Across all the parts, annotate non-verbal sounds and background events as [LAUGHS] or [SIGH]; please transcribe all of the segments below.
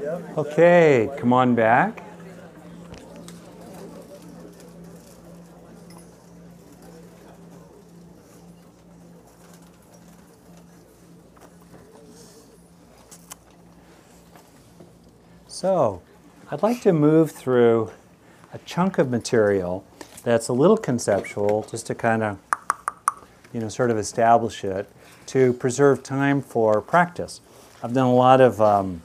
Okay, come on back. So, I'd like to move through a chunk of material that's a little conceptual, just to kind of, you know, sort of establish it, to preserve time for practice. I've done a lot of um,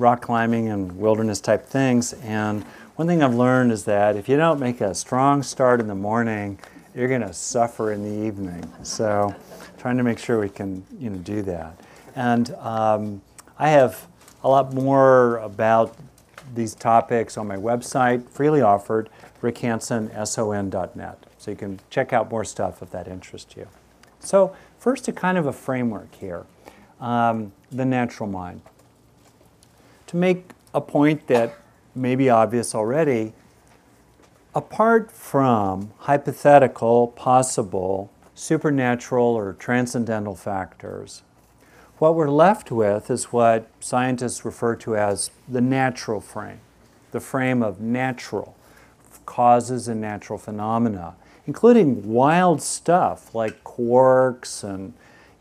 rock climbing and wilderness type things, and one thing I've learned is that if you don't make a strong start in the morning, you're going to suffer in the evening. So, trying to make sure we can, you know, do that. And um, I have a lot more about these topics on my website, freely offered, rickhanson.son.net. So you can check out more stuff if that interests you. So, first, a kind of a framework here um, the natural mind. To make a point that may be obvious already, apart from hypothetical, possible, supernatural, or transcendental factors, what we're left with is what scientists refer to as the natural frame, the frame of natural causes and natural phenomena, including wild stuff like quarks and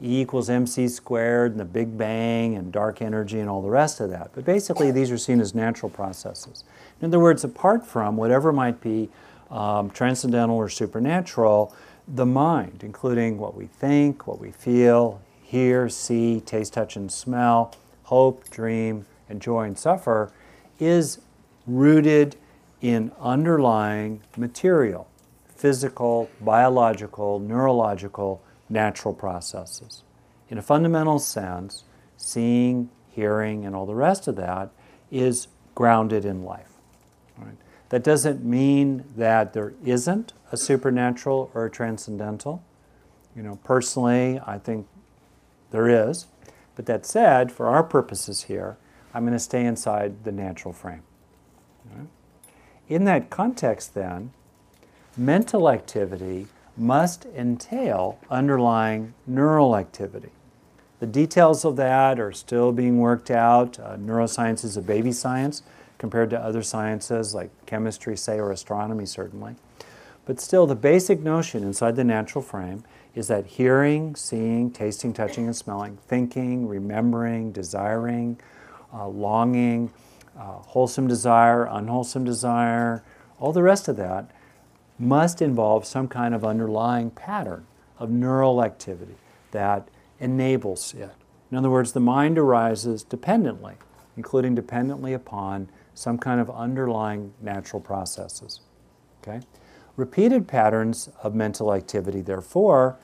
E equals mc squared and the Big Bang and dark energy and all the rest of that. But basically, these are seen as natural processes. In other words, apart from whatever might be um, transcendental or supernatural, the mind, including what we think, what we feel, hear, see, taste, touch, and smell, hope, dream, enjoy, and suffer, is rooted in underlying material, physical, biological, neurological, natural processes. In a fundamental sense, seeing, hearing, and all the rest of that is grounded in life. Right? That doesn't mean that there isn't a supernatural or a transcendental. You know, personally, I think there is. But that said, for our purposes here, I'm going to stay inside the natural frame. Right? In that context, then, mental activity must entail underlying neural activity. The details of that are still being worked out. Uh, neuroscience is a baby science compared to other sciences like chemistry, say, or astronomy, certainly. But still, the basic notion inside the natural frame is that hearing, seeing, tasting, touching, and smelling, thinking, remembering, desiring, uh, longing, uh, wholesome desire, unwholesome desire, all the rest of that must involve some kind of underlying pattern of neural activity that enables it. In other words, the mind arises dependently, including dependently upon some kind of underlying natural processes. Okay? Repeated patterns of mental activity, therefore,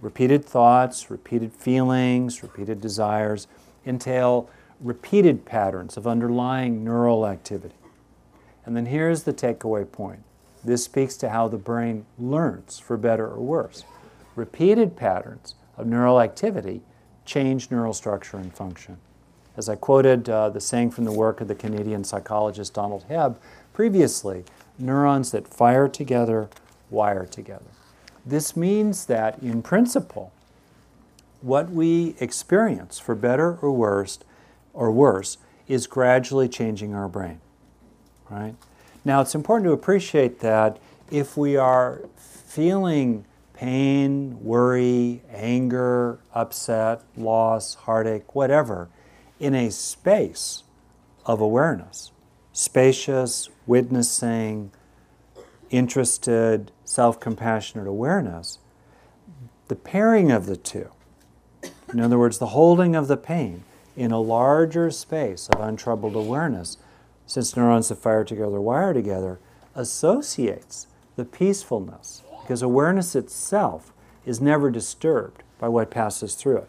repeated thoughts, repeated feelings, repeated desires, entail repeated patterns of underlying neural activity. And then here's the takeaway point this speaks to how the brain learns, for better or worse. Repeated patterns of neural activity change neural structure and function. As I quoted uh, the saying from the work of the Canadian psychologist Donald Hebb previously, neurons that fire together wire together. This means that, in principle, what we experience, for better or worse, or worse, is gradually changing our brain. Right? Now, it's important to appreciate that if we are feeling pain, worry, anger, upset, loss, heartache, whatever, in a space of awareness, spacious, witnessing, interested, self compassionate awareness, the pairing of the two, in other words, the holding of the pain in a larger space of untroubled awareness, since neurons that fire together wire together, associates the peacefulness, because awareness itself is never disturbed by what passes through it.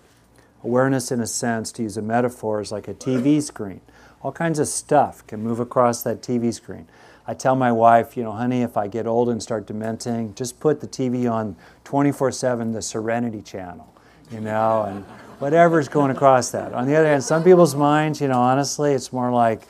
Awareness, in a sense, to use a metaphor, is like a TV screen. All kinds of stuff can move across that TV screen. I tell my wife, you know, honey, if I get old and start dementing, just put the TV on 24 7, the Serenity Channel, you know, and whatever's going across that. On the other hand, some people's minds, you know, honestly, it's more like,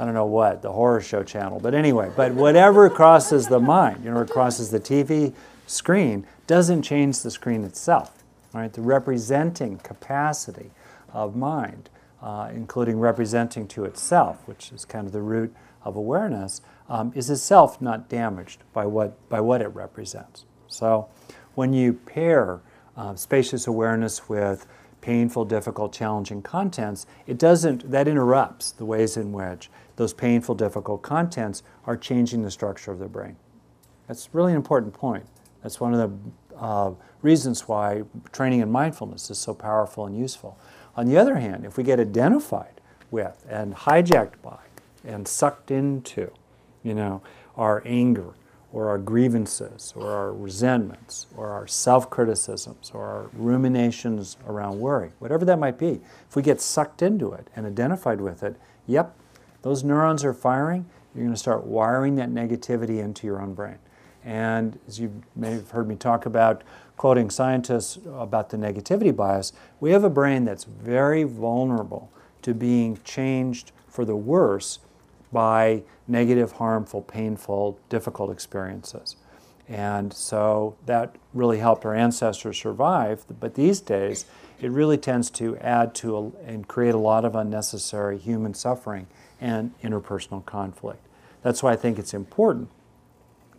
I don't know what, the horror show channel. But anyway, but whatever crosses the mind, you know, it crosses the TV screen, doesn't change the screen itself. Right? The representing capacity of mind uh, including representing to itself, which is kind of the root of awareness, um, is itself not damaged by what, by what it represents. So when you pair uh, spacious awareness with painful, difficult, challenging contents, it doesn't, that interrupts the ways in which those painful, difficult contents are changing the structure of the brain. That's really an important point. That's one of the uh, reasons why training in mindfulness is so powerful and useful. On the other hand, if we get identified with and hijacked by and sucked into, you know, our anger or our grievances or our resentments or our self-criticisms or our ruminations around worry, whatever that might be, if we get sucked into it and identified with it, yep, those neurons are firing, you're going to start wiring that negativity into your own brain. And as you may have heard me talk about, quoting scientists about the negativity bias, we have a brain that's very vulnerable to being changed for the worse by negative, harmful, painful, difficult experiences. And so that really helped our ancestors survive. But these days, it really tends to add to a, and create a lot of unnecessary human suffering and interpersonal conflict. That's why I think it's important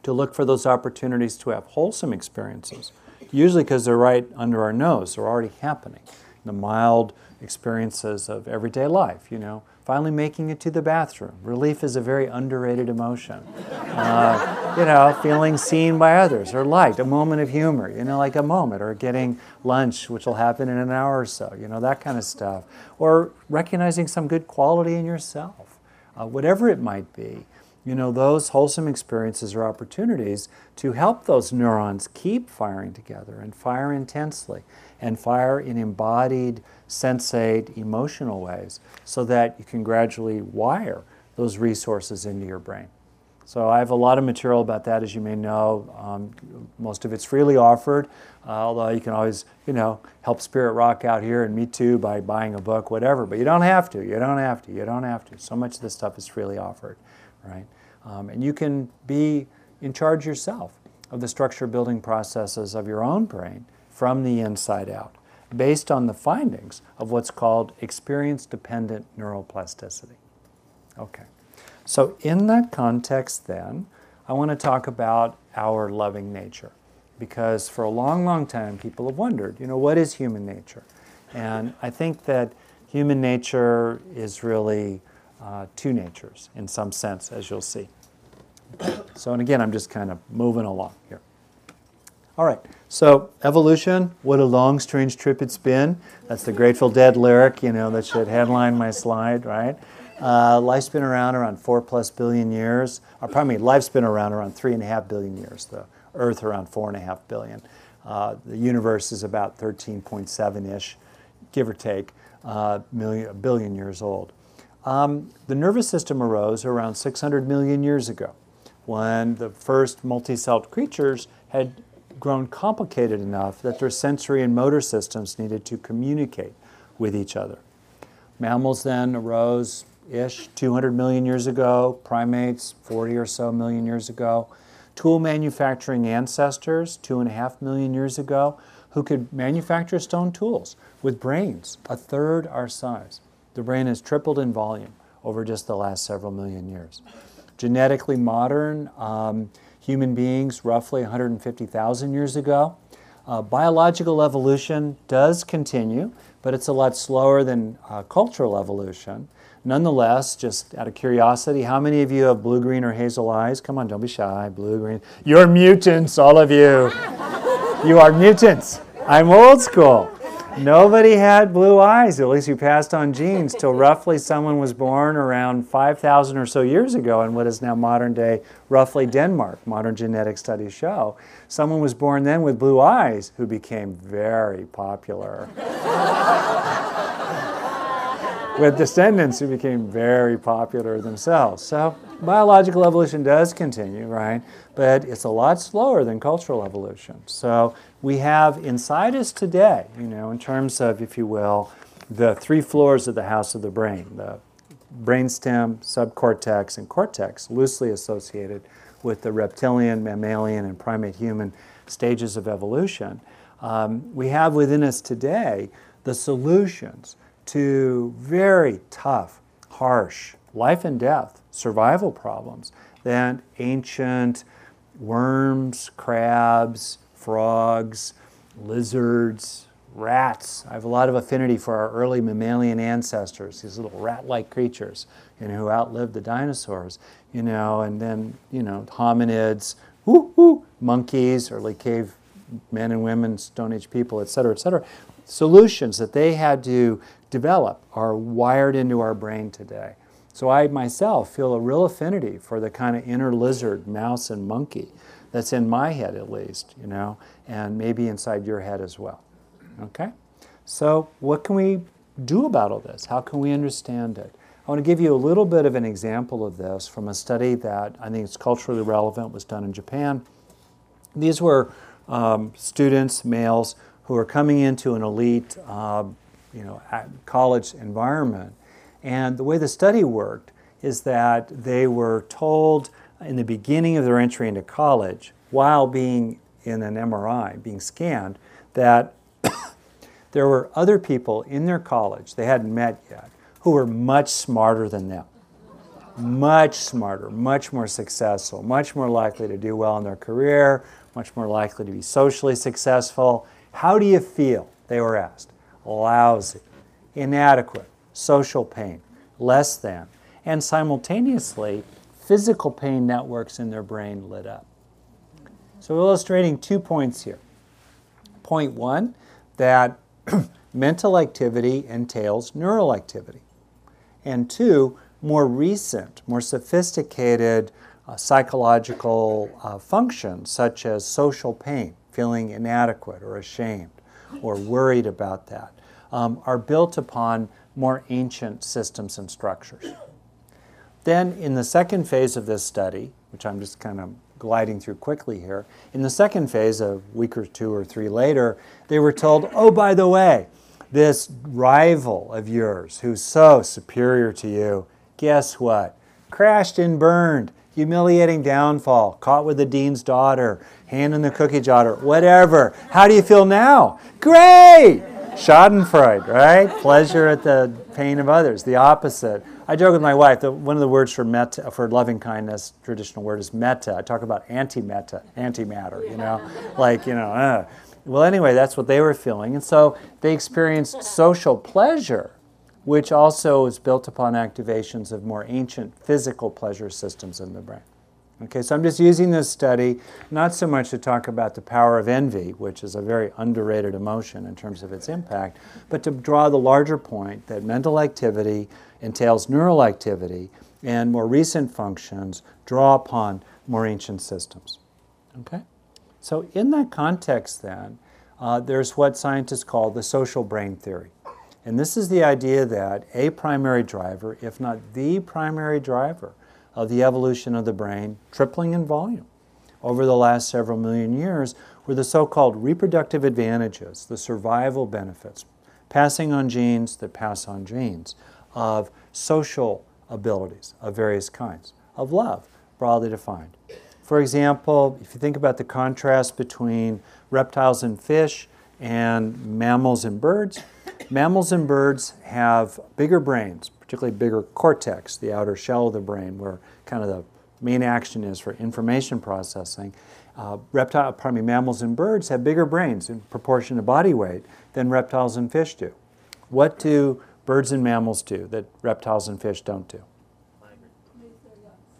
to look for those opportunities to have wholesome experiences, usually because they're right under our nose, they're already happening. The mild experiences of everyday life, you know, finally making it to the bathroom. Relief is a very underrated emotion. Uh, you know, feeling seen by others or liked, a moment of humor, you know, like a moment, or getting lunch, which will happen in an hour or so, you know, that kind of stuff. Or recognizing some good quality in yourself, uh, whatever it might be. You know, those wholesome experiences are opportunities to help those neurons keep firing together and fire intensely and fire in embodied, sensate, emotional ways so that you can gradually wire those resources into your brain. So I have a lot of material about that, as you may know. Um, most of it's freely offered, uh, although you can always, you know, help Spirit Rock out here and me too by buying a book, whatever. But you don't have to. You don't have to. You don't have to. So much of this stuff is freely offered, right? Um, and you can be in charge yourself of the structure building processes of your own brain from the inside out based on the findings of what's called experience dependent neuroplasticity. Okay, so in that context, then, I want to talk about our loving nature because for a long, long time people have wondered, you know, what is human nature? And I think that human nature is really uh, two natures in some sense, as you'll see. So, and again, I'm just kind of moving along here. All right, so evolution, what a long, strange trip it's been. That's the Grateful Dead lyric, you know, that should headline my slide, right? Uh, life's been around around four plus billion years. Or pardon me, life's been around around three and a half billion years. The Earth around four and a half billion. Uh, the universe is about 13.7 ish, give or take, uh, million, billion years old. Um, the nervous system arose around 600 million years ago when the first multi-celled creatures had grown complicated enough that their sensory and motor systems needed to communicate with each other. Mammals then arose ish 200 million years ago, primates 40 or so million years ago, tool manufacturing ancestors two and a half million years ago who could manufacture stone tools with brains a third our size. The brain has tripled in volume over just the last several million years. Genetically modern, um, human beings roughly 150,000 years ago. Uh, biological evolution does continue, but it's a lot slower than uh, cultural evolution. Nonetheless, just out of curiosity, how many of you have blue, green, or hazel eyes? Come on, don't be shy. Blue, green. You're mutants, all of you. you are mutants. I'm old school. Nobody had blue eyes, at least you passed on genes, till roughly someone was born around 5,000 or so years ago in what is now modern day, roughly Denmark, modern genetic studies show. Someone was born then with blue eyes who became very popular. With descendants who became very popular themselves. So biological evolution does continue, right? But it's a lot slower than cultural evolution. So we have inside us today, you know, in terms of, if you will, the three floors of the house of the brain the brainstem, subcortex, and cortex, loosely associated with the reptilian, mammalian, and primate human stages of evolution. Um, we have within us today the solutions to very tough, harsh, life and death survival problems that ancient worms, crabs, frogs, lizards, rats. I have a lot of affinity for our early mammalian ancestors, these little rat-like creatures, you know, who outlived the dinosaurs, you know, and then, you know, hominids, whoo, monkeys, early cave men and women, Stone Age people, et cetera, et cetera. Solutions that they had to develop are wired into our brain today. So I myself feel a real affinity for the kind of inner lizard, mouse, and monkey that's in my head at least, you know, and maybe inside your head as well. Okay? So, what can we do about all this? How can we understand it? I want to give you a little bit of an example of this from a study that I think is culturally relevant, was done in Japan. These were um, students, males, who are coming into an elite, uh, you know, college environment. And the way the study worked is that they were told in the beginning of their entry into college, while being in an MRI, being scanned, that [COUGHS] there were other people in their college they hadn't met yet who were much smarter than them. Much smarter, much more successful, much more likely to do well in their career, much more likely to be socially successful. How do you feel? They were asked. Lousy, inadequate, social pain, less than, and simultaneously, physical pain networks in their brain lit up. So, illustrating two points here. Point one, that [CLEARS THROAT] mental activity entails neural activity. And two, more recent, more sophisticated uh, psychological uh, functions such as social pain, feeling inadequate or ashamed or worried about that, um, are built upon more ancient systems and structures. Then, in the second phase of this study, which I'm just kind of gliding through quickly here, in the second phase, a week or two or three later, they were told, oh, by the way, this rival of yours who's so superior to you, guess what? Crashed and burned, humiliating downfall, caught with the dean's daughter, hand in the cookie jar, whatever. How do you feel now? Great! Schadenfreude, right? Pleasure at the pain of others, the opposite. I joke with my wife that one of the words for metta, for loving kindness, traditional word is metta. I talk about anti-metta, antimatter, you know, like, you know, uh. Well, anyway, that's what they were feeling. And so they experienced social pleasure, which also is built upon activations of more ancient physical pleasure systems in the brain. Okay, so I'm just using this study not so much to talk about the power of envy, which is a very underrated emotion in terms of its impact, but to draw the larger point that mental activity entails neural activity and more recent functions draw upon more ancient systems. Okay? So, in that context, then, uh, there's what scientists call the social brain theory. And this is the idea that a primary driver, if not the primary driver, of the evolution of the brain, tripling in volume over the last several million years, were the so called reproductive advantages, the survival benefits, passing on genes that pass on genes, of social abilities of various kinds, of love, broadly defined. For example, if you think about the contrast between reptiles and fish and mammals and birds, mammals and birds have bigger brains, particularly bigger cortex, the outer shell of the brain, where kind of the main action is for information processing. Uh, reptile, pardon me, mammals and birds have bigger brains in proportion to body weight than reptiles and fish do. What do birds and mammals do that reptiles and fish don't do?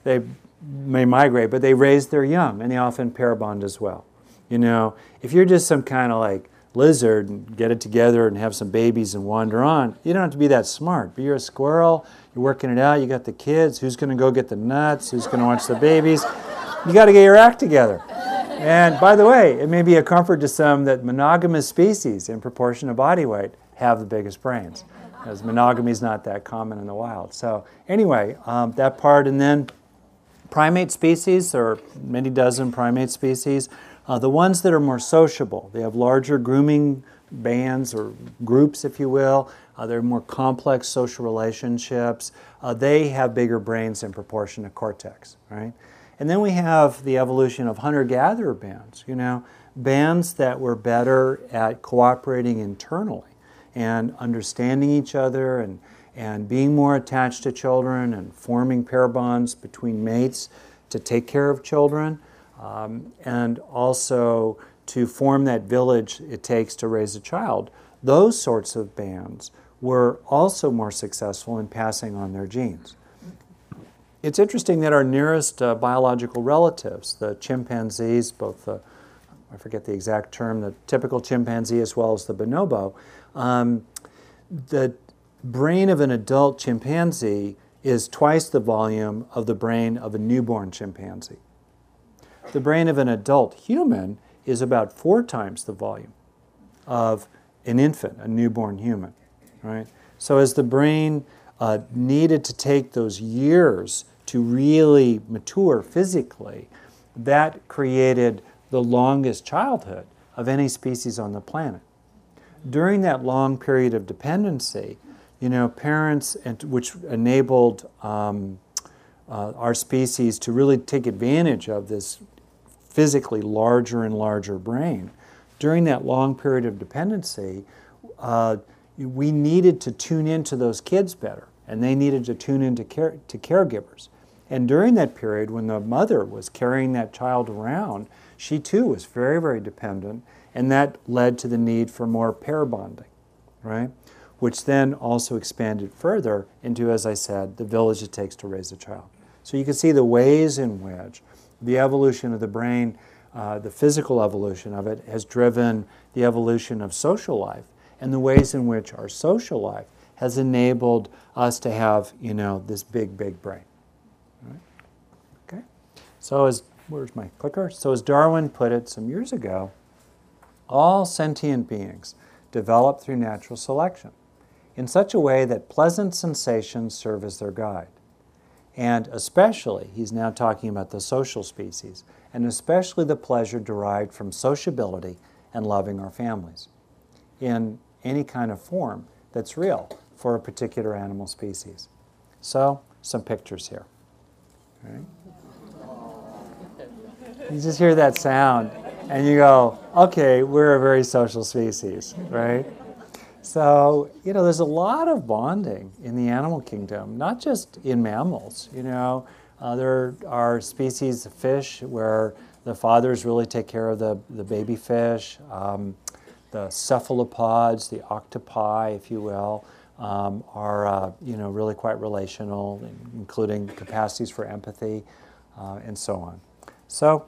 They may migrate, but they raise their young, and they often pair bond as well. You know, if you're just some kind of like lizard and get it together and have some babies and wander on, you don't have to be that smart. But you're a squirrel, you're working it out, you got the kids, who's going to go get the nuts, who's going to watch the babies? You got to get your act together. And by the way, it may be a comfort to some that monogamous species, in proportion to body weight, have the biggest brains, because monogamy is not that common in the wild. So, anyway, um, that part, and then primate species, there are many dozen primate species. Uh, the ones that are more sociable, they have larger grooming bands or groups, if you will. Uh, they're more complex social relationships. Uh, they have bigger brains in proportion to cortex, right? And then we have the evolution of hunter-gatherer bands, you know, bands that were better at cooperating internally and understanding each other and, and being more attached to children and forming pair bonds between mates to take care of children, um, and also to form that village it takes to raise a child. Those sorts of bands were also more successful in passing on their genes. It's interesting that our nearest uh, biological relatives, the chimpanzees, both the, I forget the exact term, the typical chimpanzee as well as the bonobo, um, the brain of an adult chimpanzee is twice the volume of the brain of a newborn chimpanzee. The brain of an adult human is about four times the volume of an infant, a newborn human, right? So as the brain uh, needed to take those years to really mature physically, that created the longest childhood of any species on the planet. During that long period of dependency, you know, parents, and, which enabled um, uh, our species to really take advantage of this physically larger and larger brain. During that long period of dependency, uh, we needed to tune into those kids better, and they needed to tune into care, to caregivers. And during that period, when the mother was carrying that child around, she too was very, very dependent, and that led to the need for more pair bonding, right? Which then also expanded further into, as I said, the village it takes to raise a child. So you can see the ways in which the evolution of the brain, uh, the physical evolution of it, has driven the evolution of social life, and the ways in which our social life has enabled us to have, you know, this big, big brain. So, as where's my clicker? So, as Darwin put it some years ago, all sentient beings develop through natural selection in such a way that pleasant sensations serve as their guide. And especially, he's now talking about the social species, and especially the pleasure derived from sociability and loving our families in any kind of form that's real for a particular animal species. So, some pictures here. You just hear that sound and you go, okay, we're a very social species, right? So, you know, there's a lot of bonding in the animal kingdom, not just in mammals. You know, uh, there are species of fish where the fathers really take care of the, the baby fish. Um, the cephalopods, the octopi, if you will, um, are, uh, you know, really quite relational, including capacities for empathy uh, and so on. So,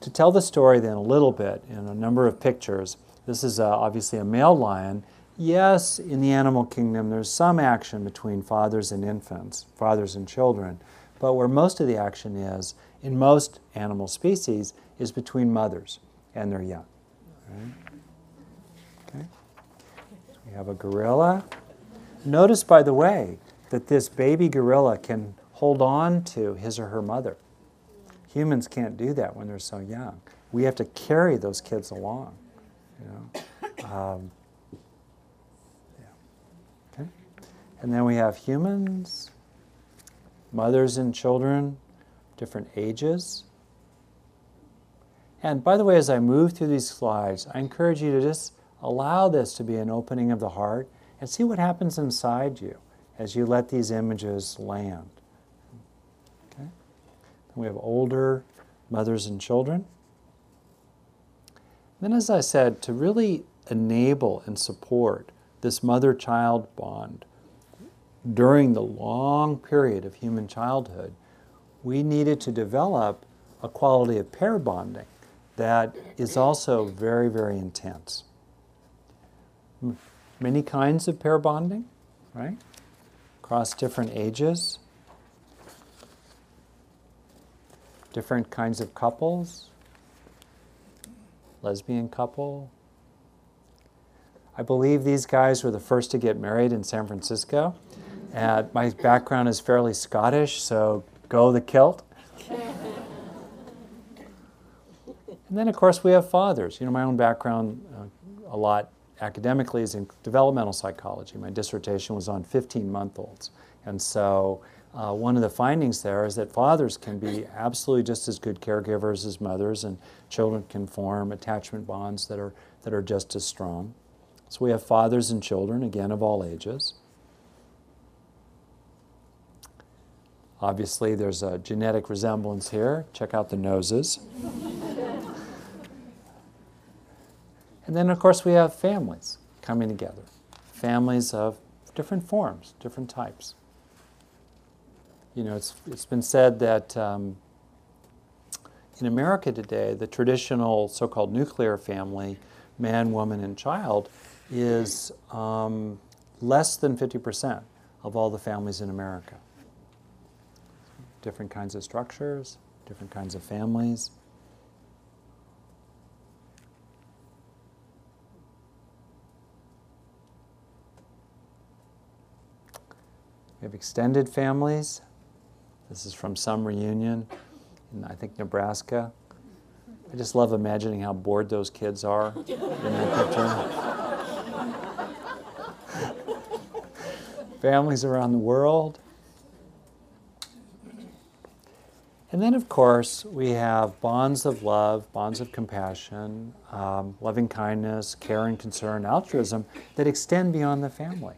to tell the story then a little bit in a number of pictures, this is uh, obviously a male lion. Yes, in the animal kingdom, there's some action between fathers and infants, fathers and children, but where most of the action is, in most animal species, is between mothers and their young. Okay. So we have a gorilla. Notice, by the way, that this baby gorilla can hold on to his or her mother. Humans can't do that when they're so young. We have to carry those kids along. You know? Um, yeah. Okay. And then we have humans, mothers and children, different ages. And by the way, as I move through these slides, I encourage you to just allow this to be an opening of the heart and see what happens inside you as you let these images land. Okay. We have older mothers and children. Then, as I said, to really enable and support this mother child bond during the long period of human childhood, we needed to develop a quality of pair bonding that is also very, very intense. Many kinds of pair bonding, right? Across different ages, different kinds of couples, lesbian couple. I believe these guys were the first to get married in San Francisco. And my background is fairly Scottish, so go the kilt. and then, of course, we have fathers. You know, my own background uh, a lot academically is in developmental psychology. My dissertation was on 15 month olds. And so uh, one of the findings there is that fathers can be absolutely just as good caregivers as mothers, and children can form attachment bonds that are, that are just as strong. So we have fathers and children, again, of all ages. Obviously, there's a genetic resemblance here. Check out the noses. [LAUGHS] and then, of course, we have families coming together families of different forms, different types. You know, it's, it's been said that um, in America today, the traditional so called nuclear family, man, woman, and child, is um, less than 50% of all the families in America different kinds of structures, different kinds of families. We have extended families. This is from some reunion in, I think, Nebraska. I just love imagining how bored those kids are in that picture. families around the world. And then, of course, we have bonds of love, bonds of compassion, um, loving kindness, care and concern, altruism that extend beyond the family.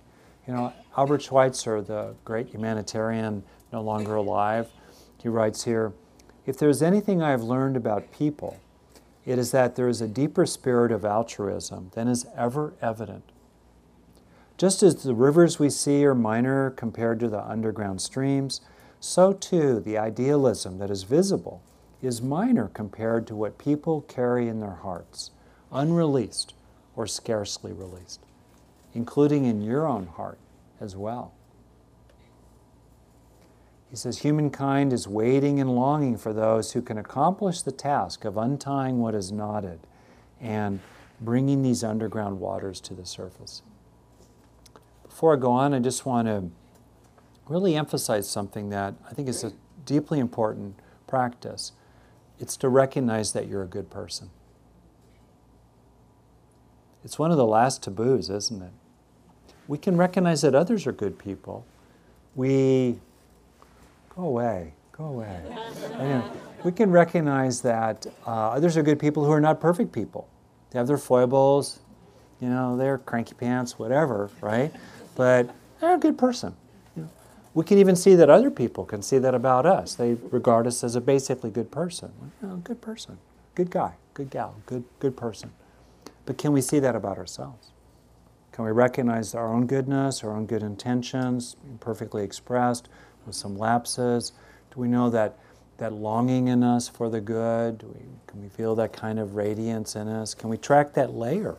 You know, Albert Schweitzer, the great humanitarian, no longer alive, he writes here If there is anything I have learned about people, it is that there is a deeper spirit of altruism than is ever evident. Just as the rivers we see are minor compared to the underground streams, so too the idealism that is visible is minor compared to what people carry in their hearts, unreleased or scarcely released, including in your own heart as well. He says, Humankind is waiting and longing for those who can accomplish the task of untying what is knotted and bringing these underground waters to the surface. Before I go on, I just want to really emphasize something that I think is a deeply important practice. It's to recognize that you're a good person. It's one of the last taboos, isn't it? We can recognize that others are good people. We go away, go away. we can recognize that uh, others are good people who are not perfect people. They have their foibles, you know, they're cranky pants, whatever, right? But they're a good person. We can even see that other people can see that about us. They regard us as a basically good person. Oh, good person, good guy, good gal, good, good person. But can we see that about ourselves? Can we recognize our own goodness, our own good intentions, perfectly expressed, with some lapses? Do we know that, that longing in us for the good? Do We, can we feel that kind of radiance in us? Can we track that layer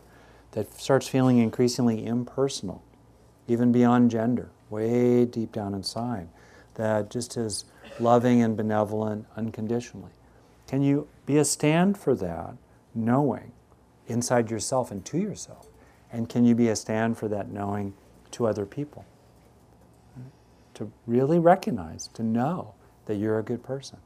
that starts feeling increasingly impersonal, even beyond gender? way deep down inside, that just is loving and benevolent unconditionally. Can you be a stand for that, knowing inside yourself and to yourself? And can you be a stand for that knowing to other people? To really recognize, to know that you're a good person.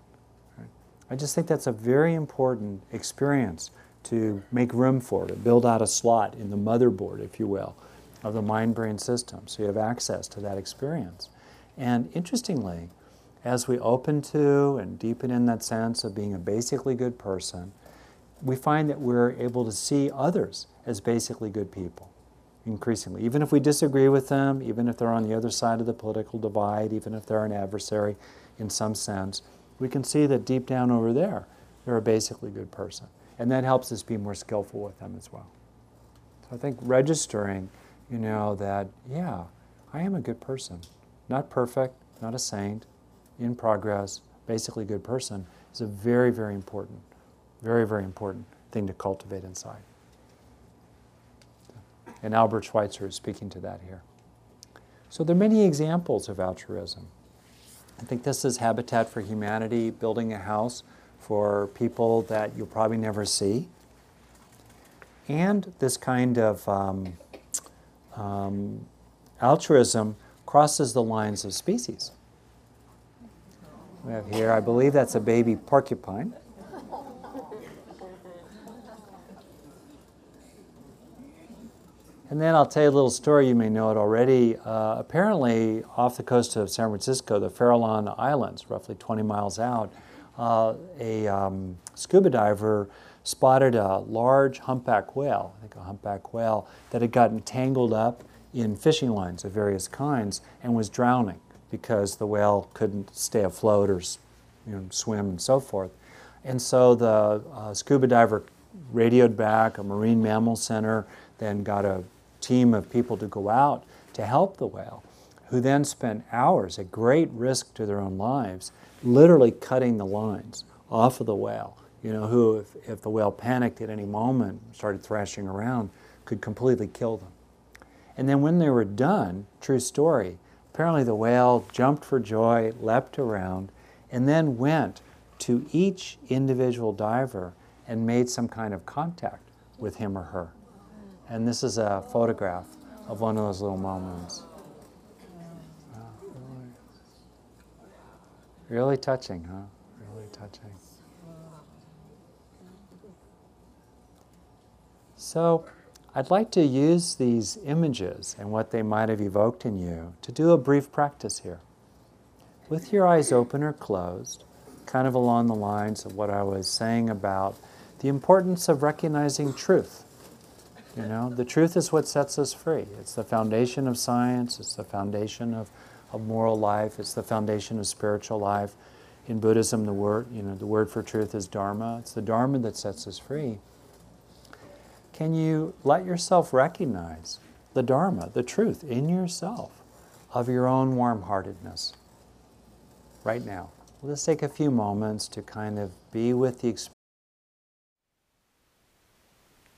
I just think that's a very important experience to make room for, to build out a slot in the motherboard, if you will, of the mind brain system. So you have access to that experience. And interestingly, as we open to and deepen in that sense of being a basically good person, we find that we're able to see others as basically good people increasingly. Even if we disagree with them, even if they're on the other side of the political divide, even if they're an adversary in some sense, we can see that deep down over there, they're a basically good person. And that helps us be more skillful with them as well. So I think registering you know, that, yeah, I am a good person. Not perfect, not a saint, in progress, basically good person, is a very, very important, very, very important thing to cultivate inside. And Albert Schweitzer is speaking to that here. So there are many examples of altruism. I think this is Habitat for Humanity building a house for people that you'll probably never see. And this kind of um, um, altruism crosses the lines of species. We have here, I believe that's a baby porcupine. And then I'll tell you a little story, you may know it already. Uh, apparently, off the coast of San Francisco, the Farallon Islands, roughly 20 miles out, uh, a um, scuba diver spotted a large humpback whale, I think a humpback whale, that had gotten tangled up in fishing lines of various kinds and was drowning because the whale couldn't stay afloat or you know, swim and so forth. And so the uh, scuba diver radioed back a marine mammal center, then got a team of people to go out to help the whale, who then spent hours at great risk to their own lives, literally cutting the lines off of the whale. You know, who, if, if the whale panicked at any moment, started thrashing around, could completely kill them. And then when they were done, true story, apparently the whale jumped for joy, leapt around, and then went to each individual diver and made some kind of contact with him or her. And this is a photograph of one of those little moments. really touching, huh? Really touching. So, I'd like to use these images and what they might have evoked in you to do a brief practice here. With your eyes open or closed, kind of along the lines of what I was saying about the importance of recognizing truth. You know, the truth is what sets us free. It's the foundation of science, it's the foundation of, of moral life, it's the foundation of spiritual life. In Buddhism, the word, you know, the word for truth is dharma. It's the dharma that sets us free. Can you let yourself recognize the Dharma, the truth in yourself of your own warm heartedness right now? Let's take a few moments to kind of be with the experience.